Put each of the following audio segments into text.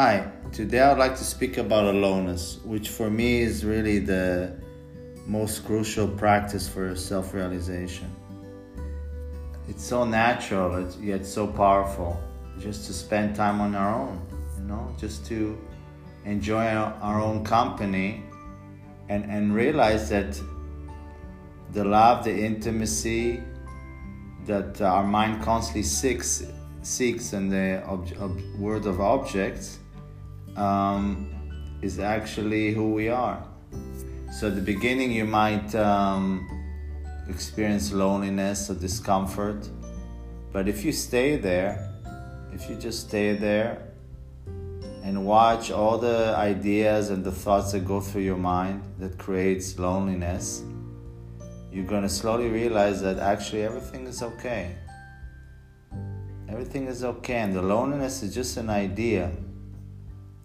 Hi, today I'd like to speak about aloneness, which for me is really the most crucial practice for self realization. It's so natural, yet so powerful, just to spend time on our own, you know, just to enjoy our own company and, and realize that the love, the intimacy that our mind constantly seeks seeks in the ob- ob- world of objects um, is actually who we are. So at the beginning, you might um, experience loneliness or discomfort, but if you stay there, if you just stay there and watch all the ideas and the thoughts that go through your mind that creates loneliness, you're going to slowly realize that actually everything is okay. Everything is okay, and the loneliness is just an idea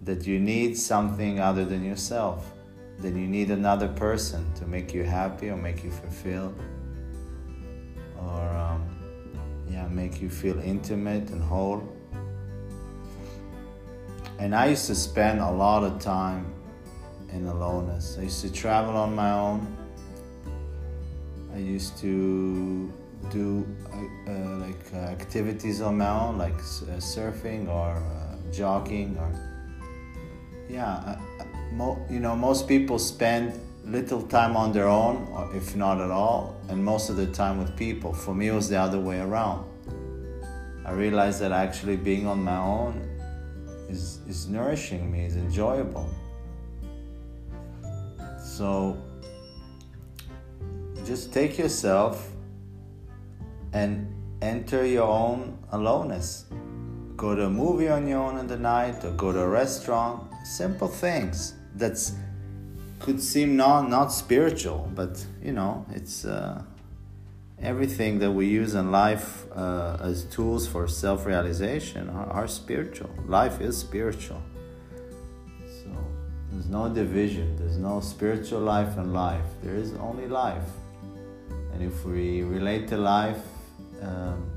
that you need something other than yourself, that you need another person to make you happy or make you fulfilled, or um, yeah, make you feel intimate and whole. And I used to spend a lot of time in aloneness. I used to travel on my own. I used to do uh, uh, like uh, activities on my own, like uh, surfing or uh, jogging, or yeah, uh, uh, mo- you know, most people spend little time on their own, or if not at all, and most of the time with people. For me, it was the other way around. I realized that actually being on my own is is nourishing me, is enjoyable. So just take yourself and enter your own aloneness. Go to a movie on your own in the night or go to a restaurant. Simple things that could seem not, not spiritual, but you know, it's uh, everything that we use in life uh, as tools for self realization are, are spiritual. Life is spiritual. So there's no division, there's no spiritual life and life, there is only life. And if we relate to life um,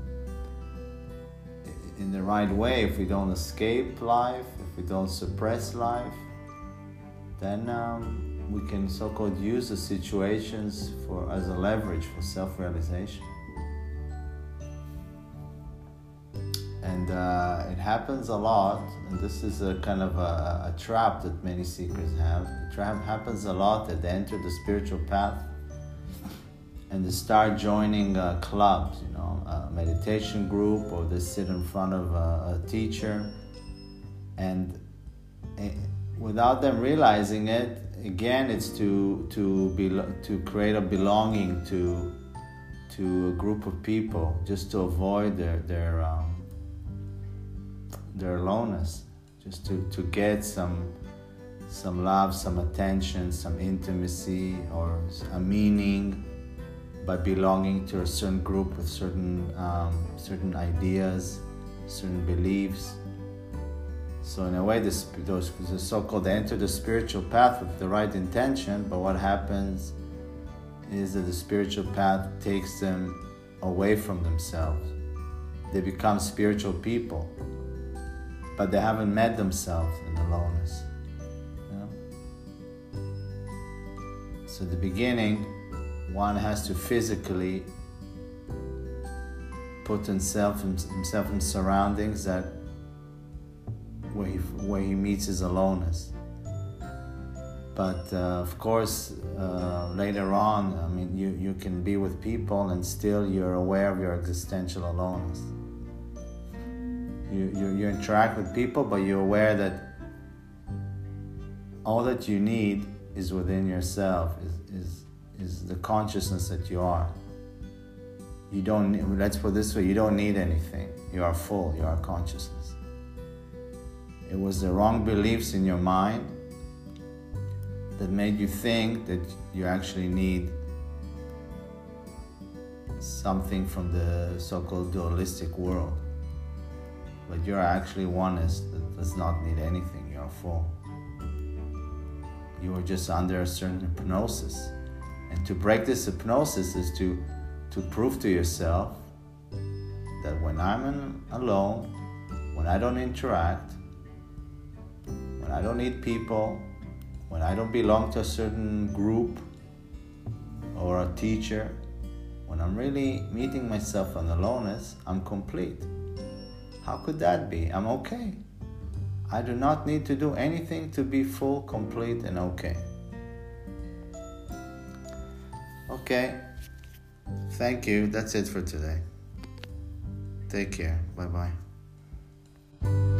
in the right way, if we don't escape life, if we don't suppress life, then um, we can so-called use the situations for as a leverage for self-realization. And uh, it happens a lot, and this is a kind of a, a trap that many seekers have. The trap happens a lot that they enter the spiritual path and they start joining uh, clubs, you know, a meditation group, or they sit in front of a, a teacher, and it, without them realizing it, again, it's to to be to create a belonging to to a group of people, just to avoid their their um, their aloneness, just to to get some some love, some attention, some intimacy, or a meaning by belonging to a certain group with certain um, certain ideas, certain beliefs. So in a way, this, those the so-called they enter the spiritual path with the right intention, but what happens is that the spiritual path takes them away from themselves. They become spiritual people, but they haven't met themselves in the aloneness. You know? So the beginning one has to physically put himself himself in surroundings that where he where he meets his aloneness. But uh, of course, uh, later on, I mean, you, you can be with people and still you're aware of your existential aloneness. You, you, you interact with people, but you're aware that all that you need is within yourself, is, is is the consciousness that you are. You don't, let's put this way, you don't need anything. You are full, you are consciousness. It was the wrong beliefs in your mind that made you think that you actually need something from the so called dualistic world. But you're actually oneness that does not need anything, you are full. You are just under a certain hypnosis and to break this hypnosis is to, to prove to yourself that when I'm in, alone, when I don't interact, when I don't need people, when I don't belong to a certain group or a teacher, when I'm really meeting myself on aloneness, I'm complete. How could that be? I'm okay. I do not need to do anything to be full, complete, and okay. Okay. Thank you. That's it for today. Take care. Bye bye.